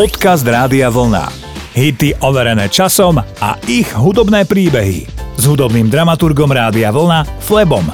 Podcast Rádia Vlna. Hity overené časom a ich hudobné príbehy. S hudobným dramaturgom Rádia Vlna Flebom.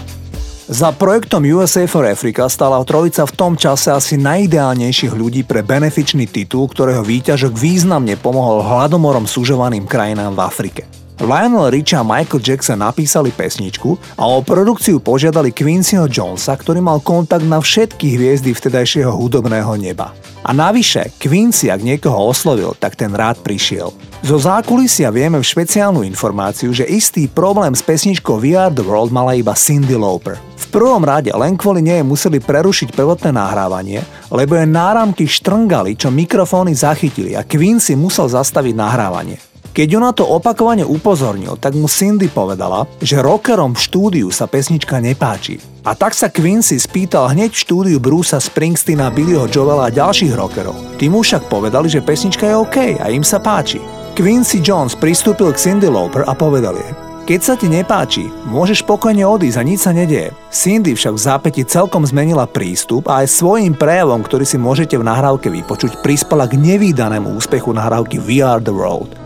Za projektom USA for Africa stala trojica v tom čase asi najideálnejších ľudí pre benefičný titul, ktorého výťažok významne pomohol hladomorom súžovaným krajinám v Afrike. Lionel Rich a Michael Jackson napísali pesničku a o produkciu požiadali Quincyho Jonesa, ktorý mal kontakt na všetky hviezdy vtedajšieho hudobného neba. A navyše, Quincy, ak niekoho oslovil, tak ten rád prišiel. Zo zákulisia vieme v špeciálnu informáciu, že istý problém s pesničkou We Are The World mala iba Cindy Lauper. V prvom rade len kvôli nej museli prerušiť prvotné nahrávanie, lebo je náramky štrngali, čo mikrofóny zachytili a Quincy musel zastaviť nahrávanie. Keď ju na to opakovane upozornil, tak mu Cindy povedala, že rockerom v štúdiu sa pesnička nepáči. A tak sa Quincy spýtal hneď v štúdiu Brusa Springsteena, Billyho Joela a ďalších rockerov. Tí mu však povedali, že pesnička je OK a im sa páči. Quincy Jones pristúpil k Cindy Lauper a povedal jej, keď sa ti nepáči, môžeš pokojne odísť a nič sa nedieje. Cindy však v zápäti celkom zmenila prístup a aj svojím prejavom, ktorý si môžete v nahrávke vypočuť, prispela k nevýdanému úspechu nahrávky We Are The World.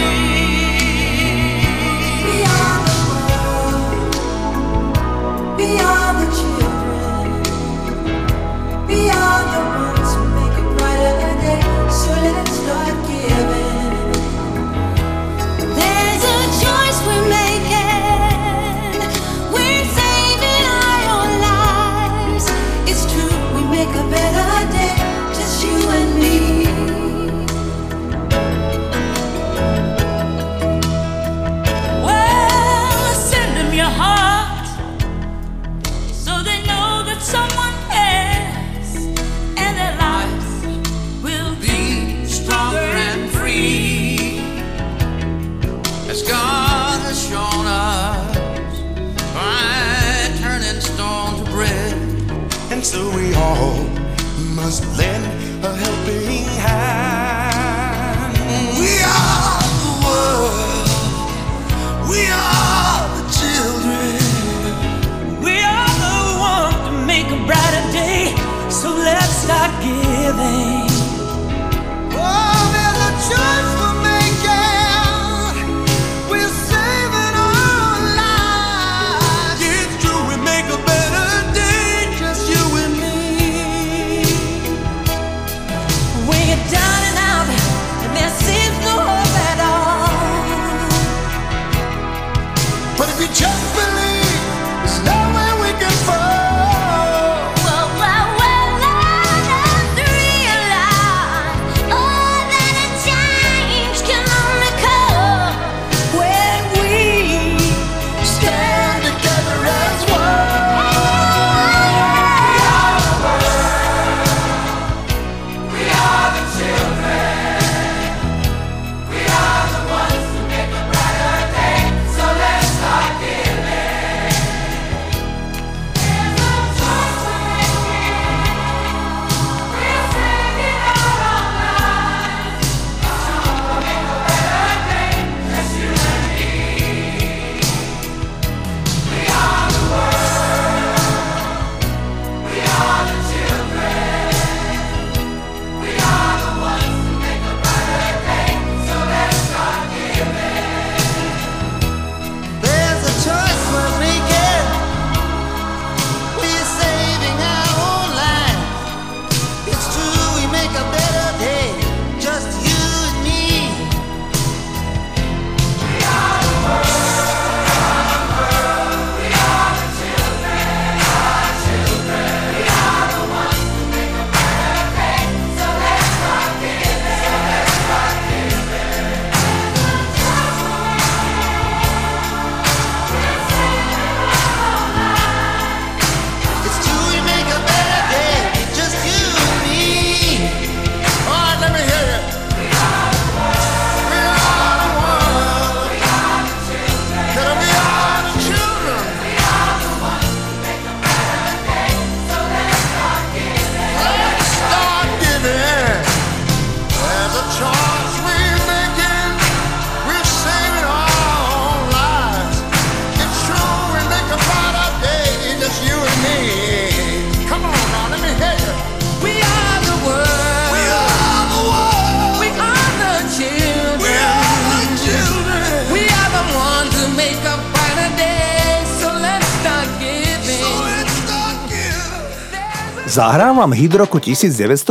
a helping Zahrám vám hit roku 1990,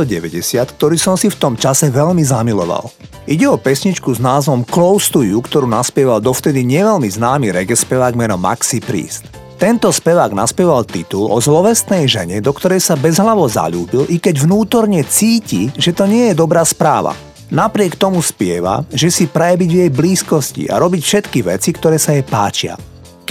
ktorý som si v tom čase veľmi zamiloval. Ide o pesničku s názvom Close to You, ktorú naspieval dovtedy neveľmi známy reggae spevák menom Maxi Priest. Tento spevák naspieval titul o zlovestnej žene, do ktorej sa bezhlavo zalúbil, i keď vnútorne cíti, že to nie je dobrá správa. Napriek tomu spieva, že si praje byť v jej blízkosti a robiť všetky veci, ktoré sa jej páčia.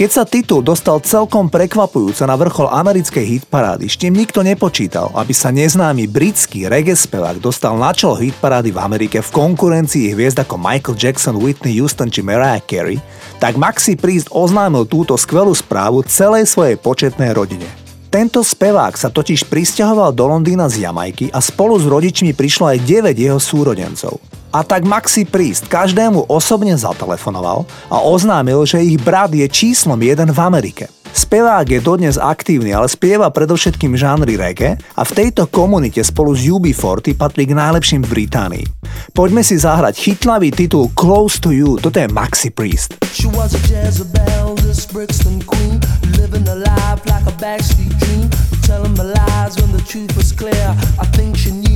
Keď sa titul dostal celkom prekvapujúco na vrchol americkej hitparády, s tým nikto nepočítal, aby sa neznámy britský reggae spevák dostal na čelo hitparády v Amerike v konkurencii hviezd ako Michael Jackson, Whitney Houston či Mariah Carey, tak Maxi Priest oznámil túto skvelú správu celej svojej početnej rodine. Tento spevák sa totiž pristahoval do Londýna z Jamajky a spolu s rodičmi prišlo aj 9 jeho súrodencov. A tak Maxi Priest každému osobne zatelefonoval a oznámil, že ich brat je číslom jeden v Amerike. Spevák je dodnes aktívny, ale spieva predovšetkým žánry reggae a v tejto komunite spolu s UB40 patrí k najlepším v Británii. Poďme si zahrať chytlavý titul Close to You, toto je Maxi Priest. She was a Jezebel, this Brixton queen, living a life like a backstreet dream, telling my lies when the truth was clear. I think she knew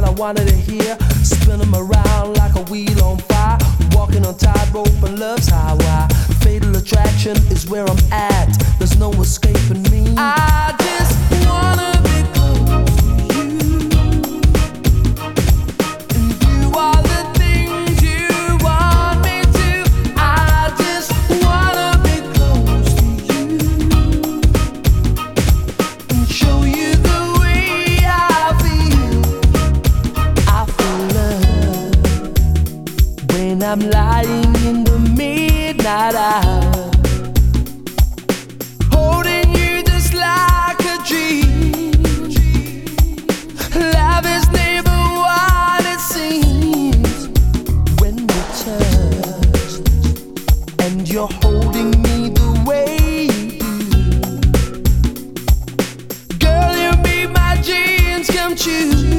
what I wanted to hear, spin them around like a wheel on fire, walking on tightrope and love's highway. Fatal attraction is where I'm at. There's no escaping me. I just wanna. I'm lying in the midnight hour. Holding you just like a dream. Love is never what it seems when we touch, and you're holding me the way you do. Girl, you my dreams come true.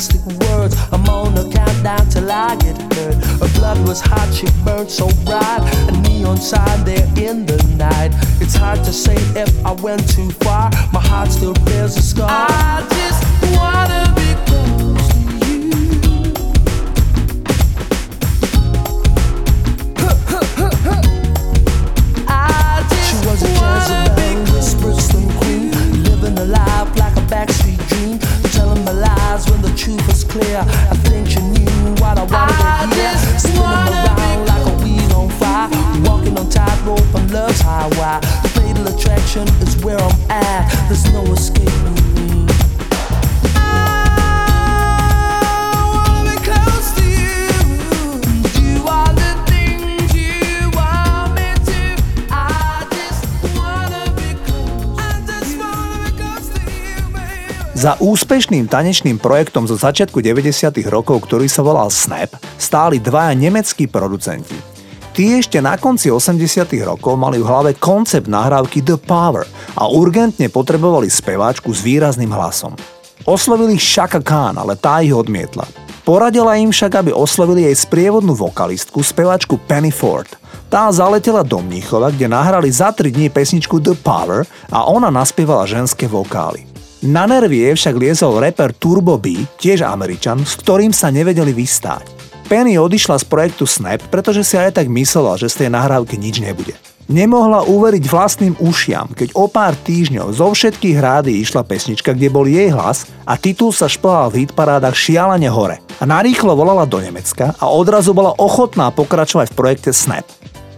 plastic words. I'm on a countdown till I get hurt. Her blood was hot, she burned so bright. A neon sign there in the night. It's hard to say if I went too far. My heart still bears a scar. I just Za úspešným tanečným projektom zo začiatku 90. rokov, ktorý sa volal Snap, stáli dvaja nemeckí producenti. Tí ešte na konci 80 rokov mali v hlave koncept nahrávky The Power a urgentne potrebovali speváčku s výrazným hlasom. Oslovili Shaka Khan, ale tá ich odmietla. Poradila im však, aby oslovili jej sprievodnú vokalistku, speváčku Penny Ford. Tá zaletela do Mníchova, kde nahrali za 3 dní pesničku The Power a ona naspievala ženské vokály. Na nervy však liezol rapper Turbo B, tiež Američan, s ktorým sa nevedeli vystáť. Penny odišla z projektu Snap, pretože si aj tak myslela, že z tej nahrávky nič nebude. Nemohla uveriť vlastným ušiam, keď o pár týždňov zo všetkých rády išla pesnička, kde bol jej hlas a titul sa šplhal v hitparádach šialene hore. A narýchlo volala do Nemecka a odrazu bola ochotná pokračovať v projekte Snap.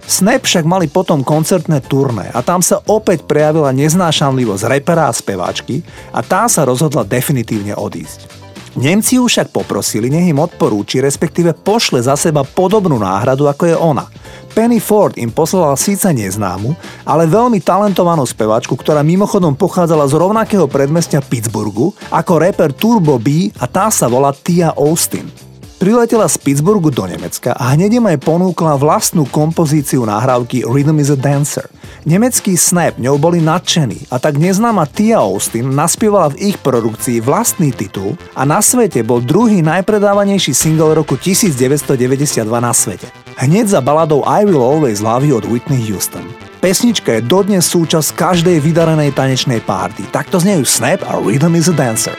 Snap však mali potom koncertné turné a tam sa opäť prejavila neznášanlivosť repera a speváčky a tá sa rozhodla definitívne odísť. Nemci ju však poprosili, nech im odporúči, respektíve pošle za seba podobnú náhradu, ako je ona. Penny Ford im poslala síce neznámu, ale veľmi talentovanú speváčku, ktorá mimochodom pochádzala z rovnakého predmestia Pittsburghu ako rapper Turbo B a tá sa volá Tia Austin. Priletela z Pittsburghu do Nemecka a hneď im aj ponúkla vlastnú kompozíciu nahrávky Rhythm is a Dancer. Nemecký Snap ňou boli nadšení a tak neznáma Tia Austin naspievala v ich produkcii vlastný titul a na svete bol druhý najpredávanejší single roku 1992 na svete. Hneď za baladou I Will Always Love You od Whitney Houston. Pesnička je dodnes súčasť každej vydarenej tanečnej párty. Takto znejú Snap a Rhythm is a Dancer.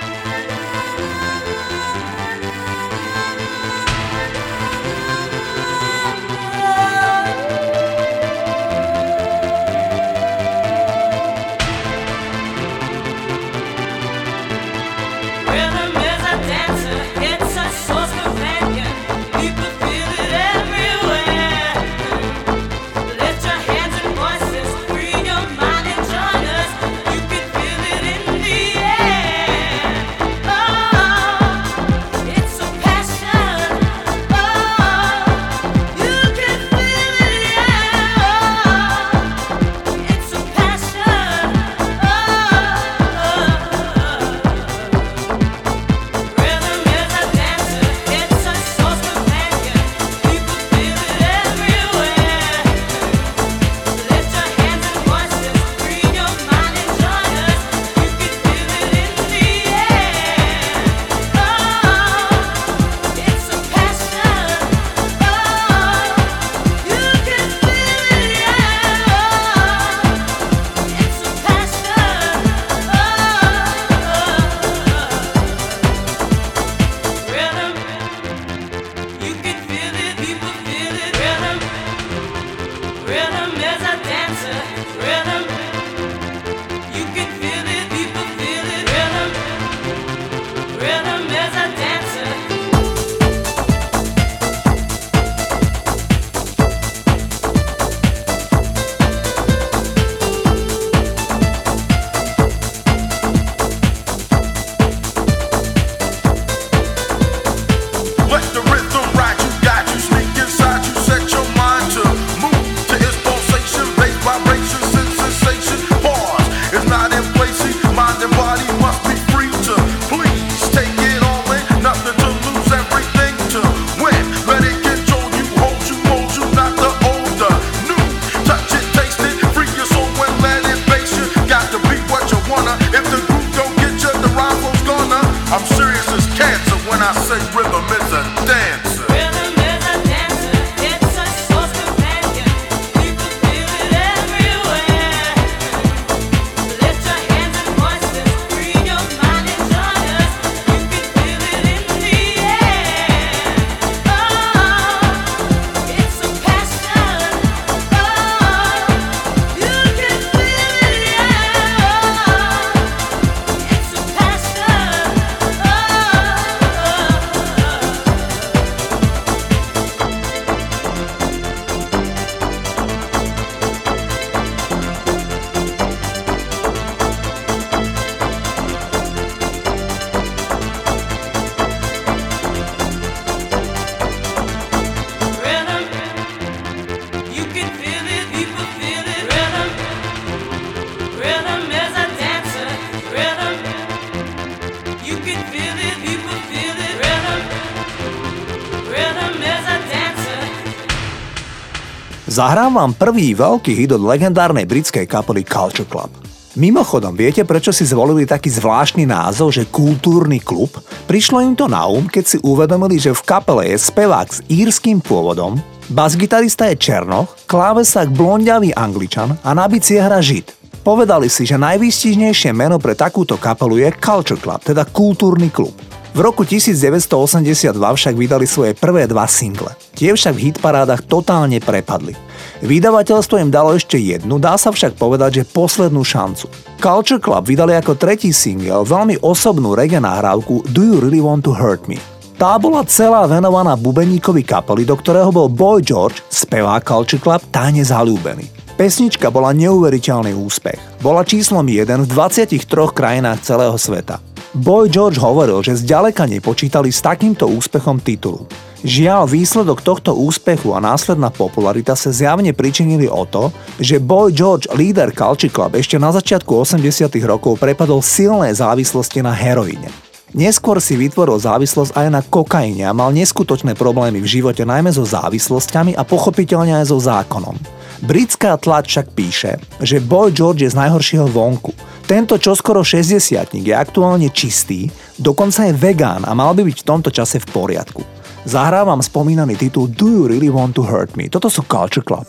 Zahrám vám prvý veľký hit od legendárnej britskej kapely Culture Club. Mimochodom, viete, prečo si zvolili taký zvláštny názov, že kultúrny klub? Prišlo im to na um, keď si uvedomili, že v kapele je spevák s írským pôvodom, basgitarista je Černoch, klávesák blondiavý angličan a na bicie hra Žid. Povedali si, že najvýstižnejšie meno pre takúto kapelu je Culture Club, teda kultúrny klub. V roku 1982 však vydali svoje prvé dva single. Tie však v hitparádach totálne prepadli. Vydavateľstvo im dalo ešte jednu, dá sa však povedať, že poslednú šancu. Culture Club vydali ako tretí single veľmi osobnú reggae nahrávku Do You Really Want To Hurt Me. Tá bola celá venovaná bubeníkovi kapely, do ktorého bol Boy George, spevák Culture Club, tajne zalúbený. Pesnička bola neuveriteľný úspech. Bola číslom 1 v 23 krajinách celého sveta. Boy George hovoril, že zďaleka nepočítali s takýmto úspechom titulu. Žiaľ, výsledok tohto úspechu a následná popularita sa zjavne pričinili o to, že Boy George, líder Culture Club, ešte na začiatku 80 rokov prepadol silné závislosti na heroíne. Neskôr si vytvoril závislosť aj na kokaine a mal neskutočné problémy v živote najmä so závislosťami a pochopiteľne aj so zákonom. Britská tlač však píše, že Boy George je z najhoršieho vonku. Tento čoskoro 60 je aktuálne čistý, dokonca je vegán a mal by byť v tomto čase v poriadku. Zahrávam spomínaný titul Do You Really Want To Hurt Me? Toto sú Culture Club.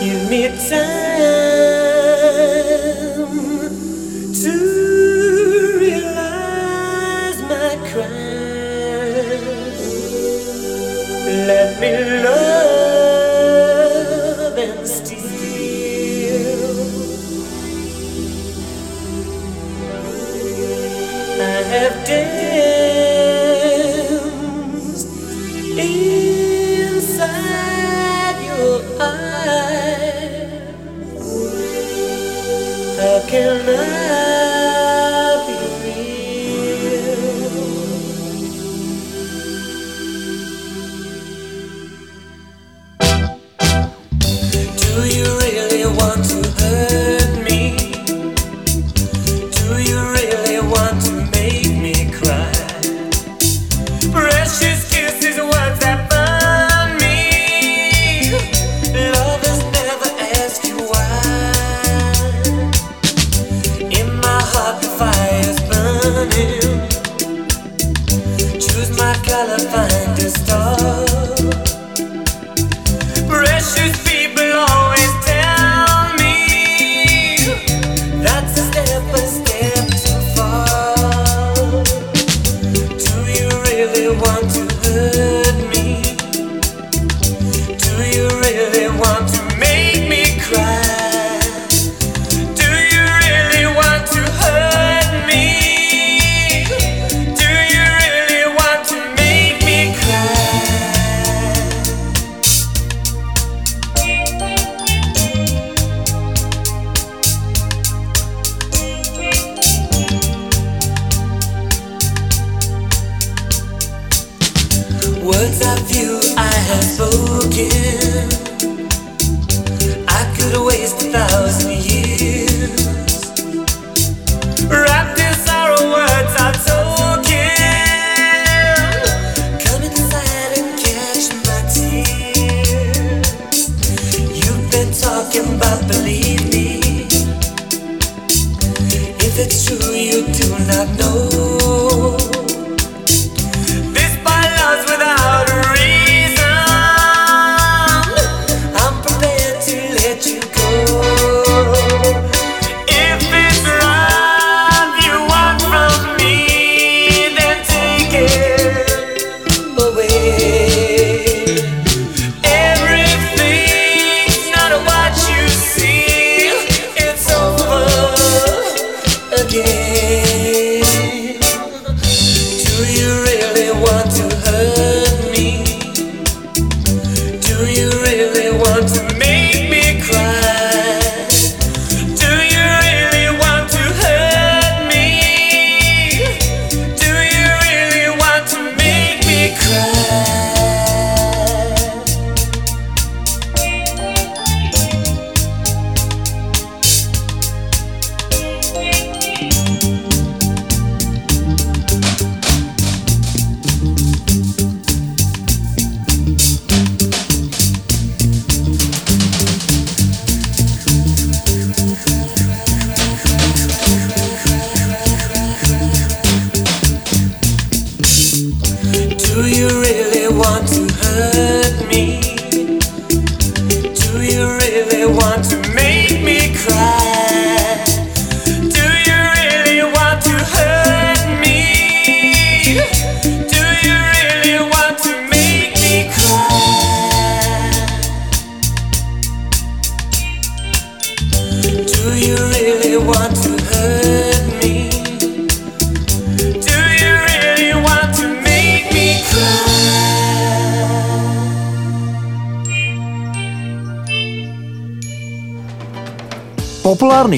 Give me time. Let me love. love. words of you I have spoken.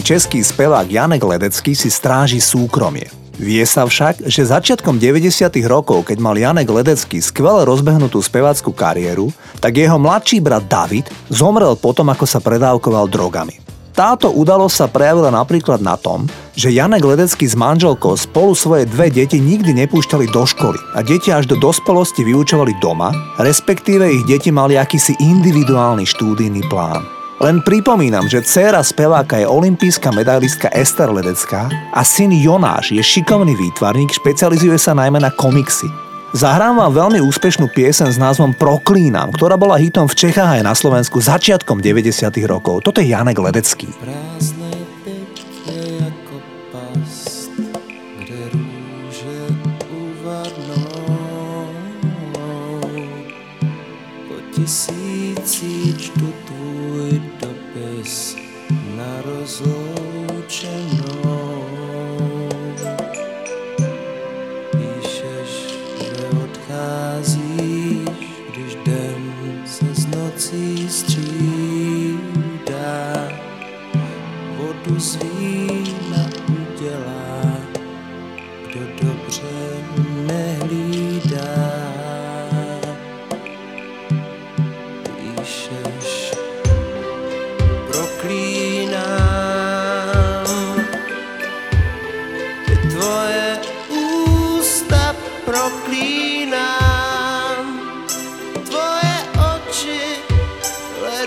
Populárny český spevák Janek Ledecký si stráži súkromie. Vie sa však, že začiatkom 90. rokov, keď mal Janek Ledecký skvele rozbehnutú spevácku kariéru, tak jeho mladší brat David zomrel potom, ako sa predávkoval drogami. Táto udalosť sa prejavila napríklad na tom, že Janek Ledecký s manželkou spolu svoje dve deti nikdy nepúšťali do školy a deti až do dospelosti vyučovali doma, respektíve ich deti mali akýsi individuálny štúdijný plán. Len pripomínam, že dcéra speváka je olimpijská medailistka Ester Ledecká a syn Jonáš je šikovný výtvarník, špecializuje sa najmä na komiksy. Zahrám veľmi úspešnú piesen s názvom Proklínam, ktorá bola hitom v Čechách aj na Slovensku začiatkom 90. rokov. Toto je Janek Ledecký. Tisící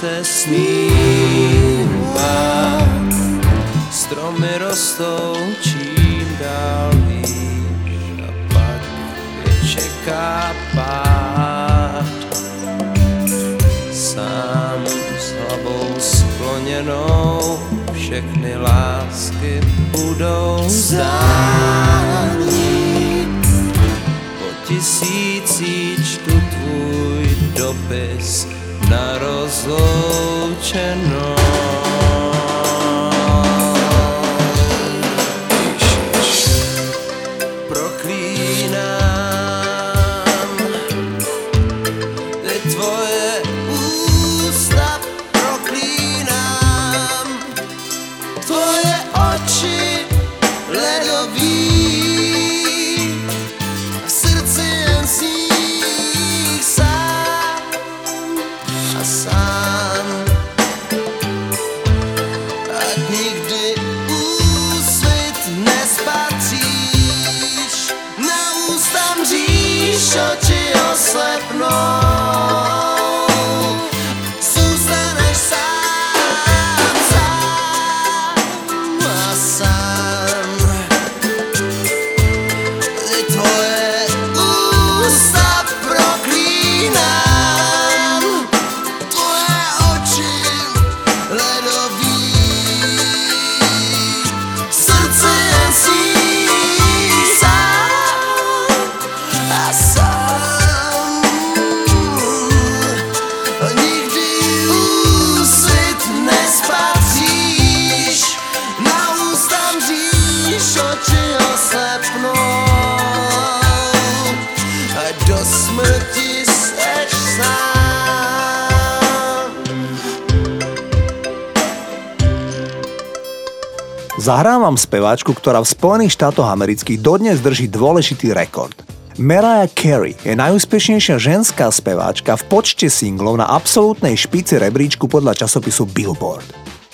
se smívá. Stromy rostou čím dál výš a pak je čeká pád. Sám s hlavou skloněnou všechny lásky budou zdání. Po tisící čtu tvůj dopis na rozloučenou. Speváčku, ktorá v Spojených štátoch amerických dodnes drží dôležitý rekord. Mariah Carey je najúspešnejšia ženská speváčka v počte singlov na absolútnej špici rebríčku podľa časopisu Billboard.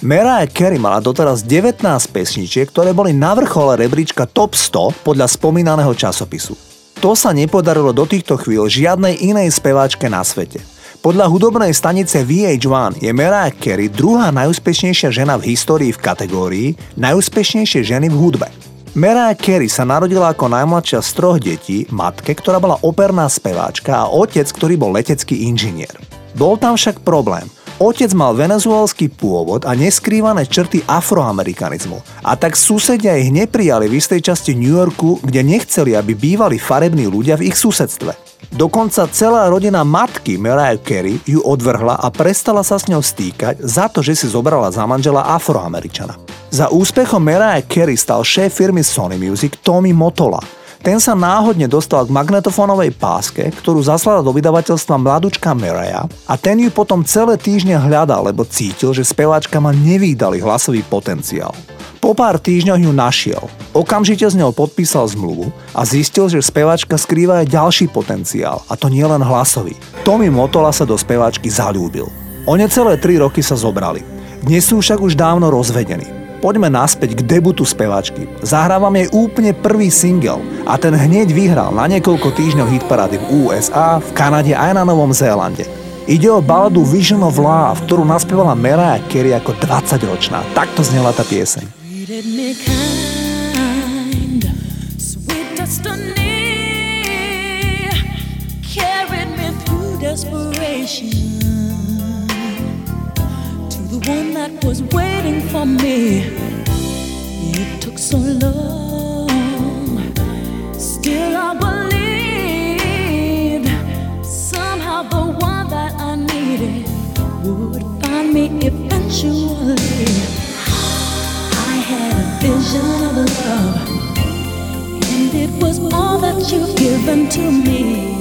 Mariah Carey mala doteraz 19 pesničiek, ktoré boli na vrchole rebríčka top 100 podľa spomínaného časopisu. To sa nepodarilo do týchto chvíľ žiadnej inej speváčke na svete. Podľa hudobnej stanice VH1 je Mariah Carey druhá najúspešnejšia žena v histórii v kategórii najúspešnejšie ženy v hudbe. Mariah Carey sa narodila ako najmladšia z troch detí, matke, ktorá bola operná speváčka a otec, ktorý bol letecký inžinier. Bol tam však problém. Otec mal venezuelský pôvod a neskrývané črty afroamerikanizmu a tak susedia ich neprijali v istej časti New Yorku, kde nechceli, aby bývali farební ľudia v ich susedstve. Dokonca celá rodina matky Mariah Carey ju odvrhla a prestala sa s ňou stýkať za to, že si zobrala za manžela afroameričana. Za úspechom Mariah Carey stal šéf firmy Sony Music Tommy Motola. Ten sa náhodne dostal k magnetofónovej páske, ktorú zaslala do vydavateľstva mladúčka Mariah a ten ju potom celé týždne hľadal, lebo cítil, že speváčka má nevýdalý hlasový potenciál. Po pár týždňoch ju našiel. Okamžite z ňou podpísal zmluvu a zistil, že spevačka skrýva aj ďalší potenciál, a to nie len hlasový. Tommy Motola sa do spevačky zalúbil. O necelé 3 roky sa zobrali. Dnes sú však už dávno rozvedení. Poďme naspäť k debutu spevačky. Zahrávam jej úplne prvý single a ten hneď vyhral na niekoľko týždňov hitparády v USA, v Kanade aj na Novom Zélande. Ide o baladu Vision of Love, ktorú naspievala Mariah Carey ako 20-ročná. Takto znela tá pieseň. desperation one that was waiting for me. It took so long, still I believed somehow the one that I needed would find me eventually I had a vision of love, and it was all that you've given to me.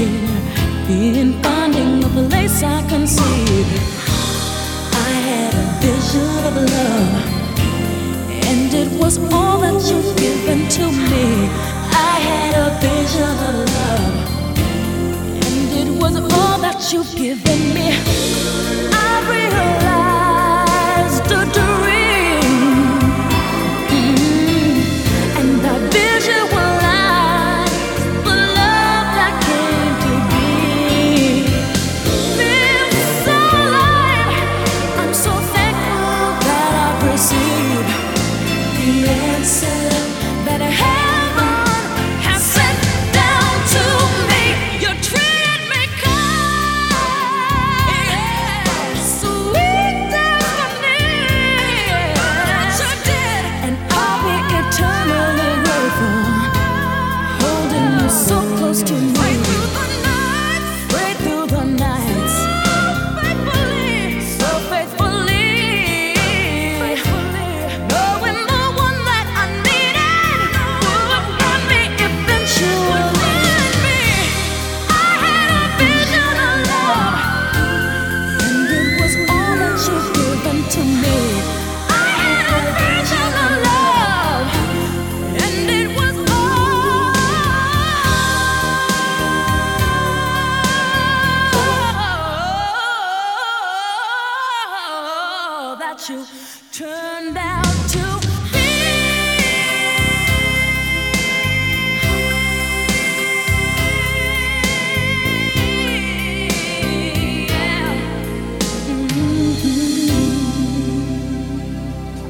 year in finding a place I can see. I had a vision of love, and it was all that you've given to me. I had a vision of love, and it was all that you've given me. I realized the direction.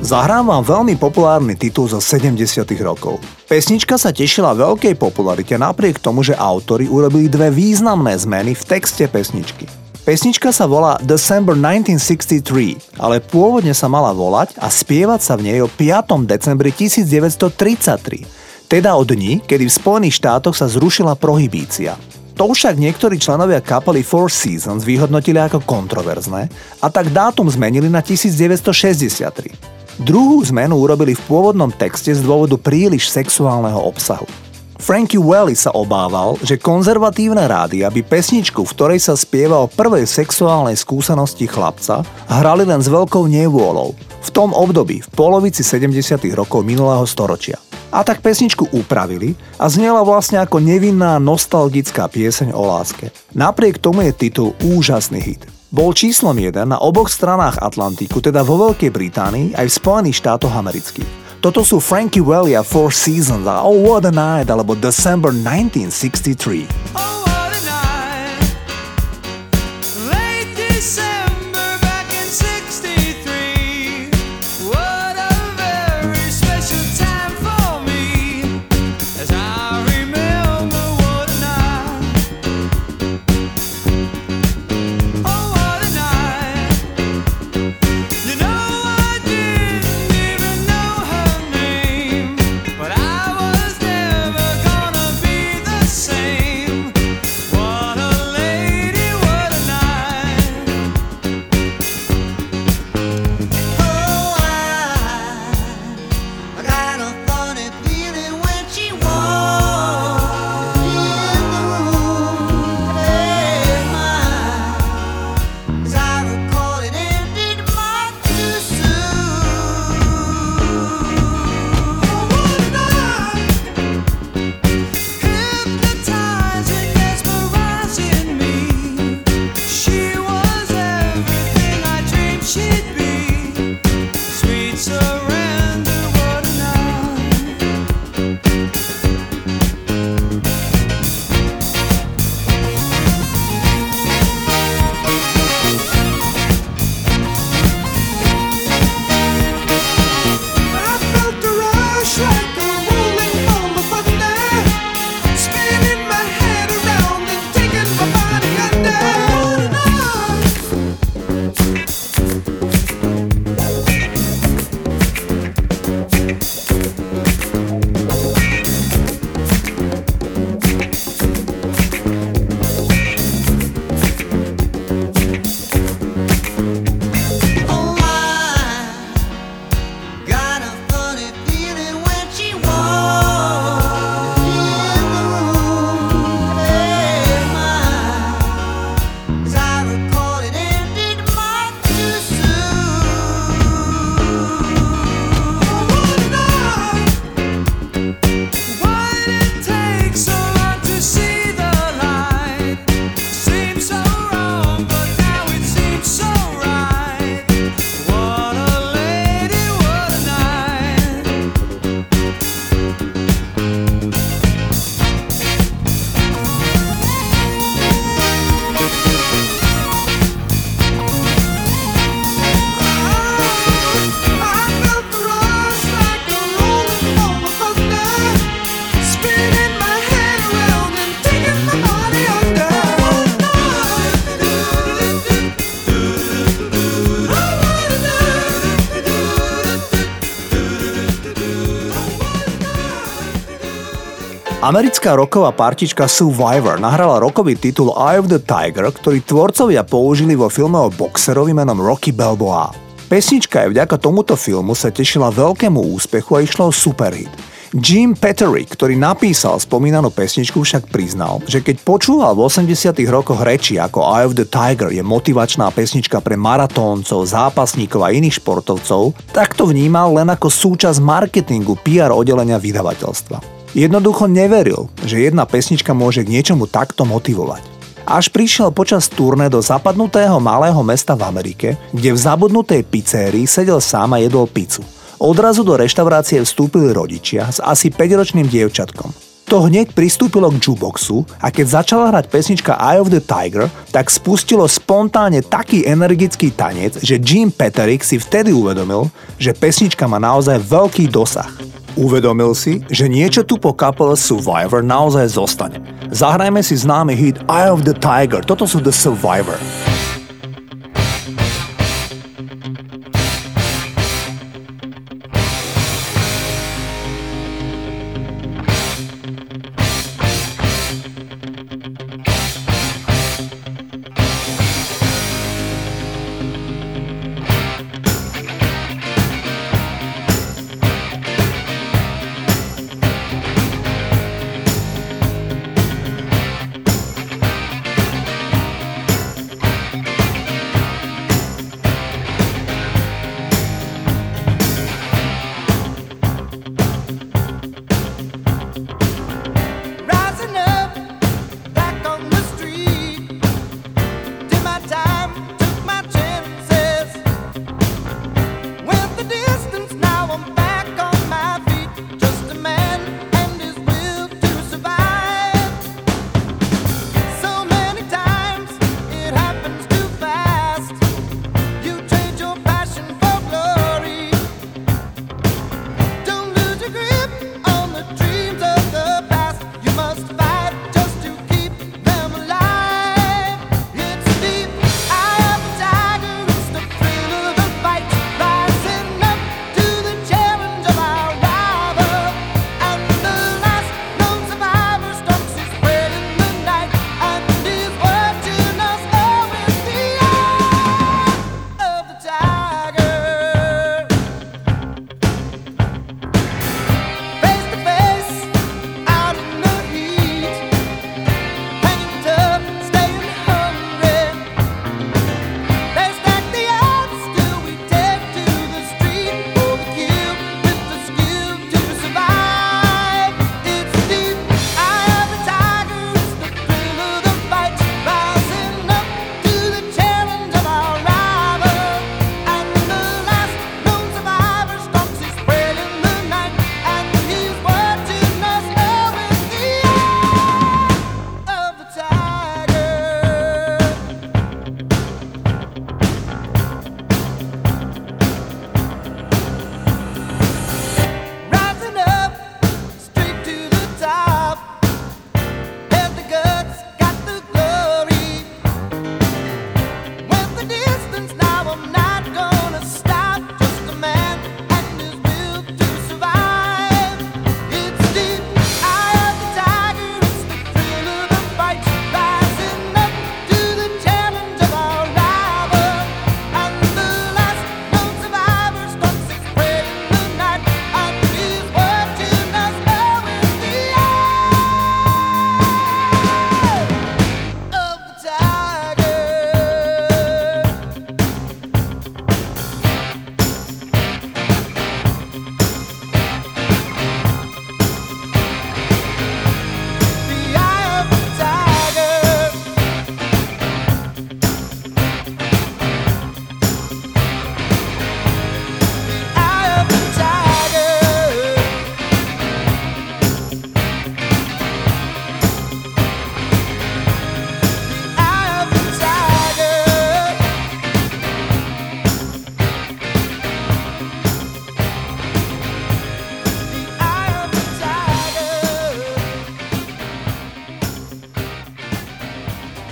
Zahrám vám veľmi populárny titul zo 70 rokov. Pesnička sa tešila veľkej popularite napriek tomu, že autori urobili dve významné zmeny v texte pesničky. Pesnička sa volá December 1963, ale pôvodne sa mala volať a spievať sa v nej o 5. decembri 1933, teda o dni, kedy v Spojených štátoch sa zrušila prohibícia. To však niektorí členovia kapely Four Seasons vyhodnotili ako kontroverzné a tak dátum zmenili na 1963. Druhú zmenu urobili v pôvodnom texte z dôvodu príliš sexuálneho obsahu. Frankie Welly sa obával, že konzervatívne rádia by pesničku, v ktorej sa spieva o prvej sexuálnej skúsenosti chlapca, hrali len s veľkou nevôľou. V tom období, v polovici 70. rokov minulého storočia. A tak pesničku upravili a znela vlastne ako nevinná nostalgická pieseň o láske. Napriek tomu je titul úžasný hit. Bol číslom 1 na oboch stranách Atlantiku, teda vo Veľkej Británii aj v Spojených štátoch amerických. Toto sú Frankie Welly a Four Seasons a Oh What a Night alebo December 1963. Americká roková partička Survivor nahrala rokový titul Eye of the Tiger, ktorý tvorcovia použili vo filme o boxerovi menom Rocky Balboa. Pesnička aj vďaka tomuto filmu sa tešila veľkému úspechu a išla o superhit. Jim Petterick, ktorý napísal spomínanú pesničku, však priznal, že keď počúval v 80 rokoch reči ako Eye of the Tiger je motivačná pesnička pre maratóncov, zápasníkov a iných športovcov, tak to vnímal len ako súčasť marketingu PR oddelenia vydavateľstva. Jednoducho neveril, že jedna pesnička môže k niečomu takto motivovať. Až prišiel počas turné do zapadnutého malého mesta v Amerike, kde v zabudnutej pizérii sedel sám a jedol pizzu. Odrazu do reštaurácie vstúpili rodičia s asi 5-ročným dievčatkom. To hneď pristúpilo k jukeboxu a keď začala hrať pesnička Eye of the Tiger, tak spustilo spontánne taký energický tanec, že Jim Peterick si vtedy uvedomil, že pesnička má naozaj veľký dosah. Uvedomil si, že niečo tu po kapele Survivor naozaj zostane. Zahrajme si známy hit Eye of the Tiger, toto sú The Survivor.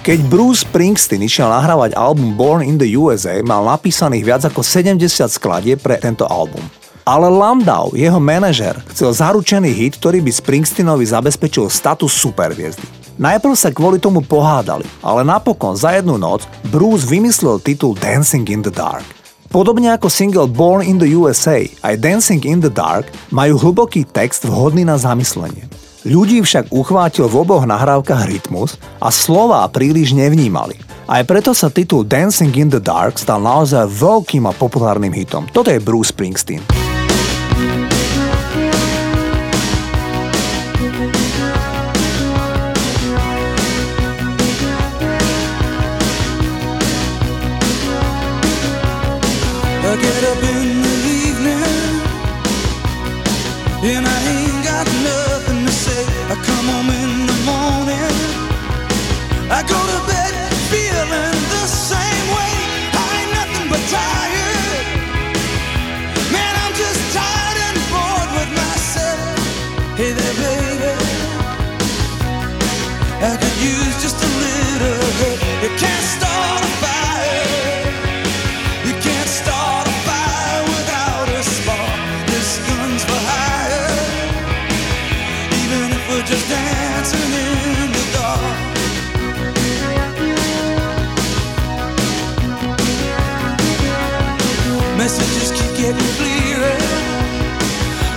Keď Bruce Springsteen išiel nahrávať album Born in the USA, mal napísaných viac ako 70 skladie pre tento album. Ale Landau, jeho manažer, chcel zaručený hit, ktorý by Springsteenovi zabezpečil status superviezdy. Najprv sa kvôli tomu pohádali, ale napokon za jednu noc Bruce vymyslel titul Dancing in the Dark. Podobne ako single Born in the USA, aj Dancing in the Dark majú hlboký text vhodný na zamyslenie. Ľudí však uchvátil v oboch nahrávkach rytmus a slova príliš nevnímali. Aj preto sa titul Dancing in the Dark stal naozaj veľkým a populárnym hitom. Toto je Bruce Springsteen.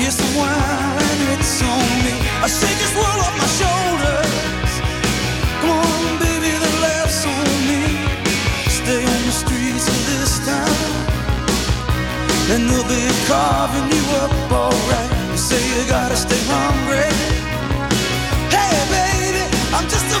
here's some wine, it's on me. I shake this world off my shoulders. Come on, baby, the laughs on me. Stay on the streets of this town, and they'll be carving you up alright. You say you gotta stay hungry. Hey, baby, I'm just a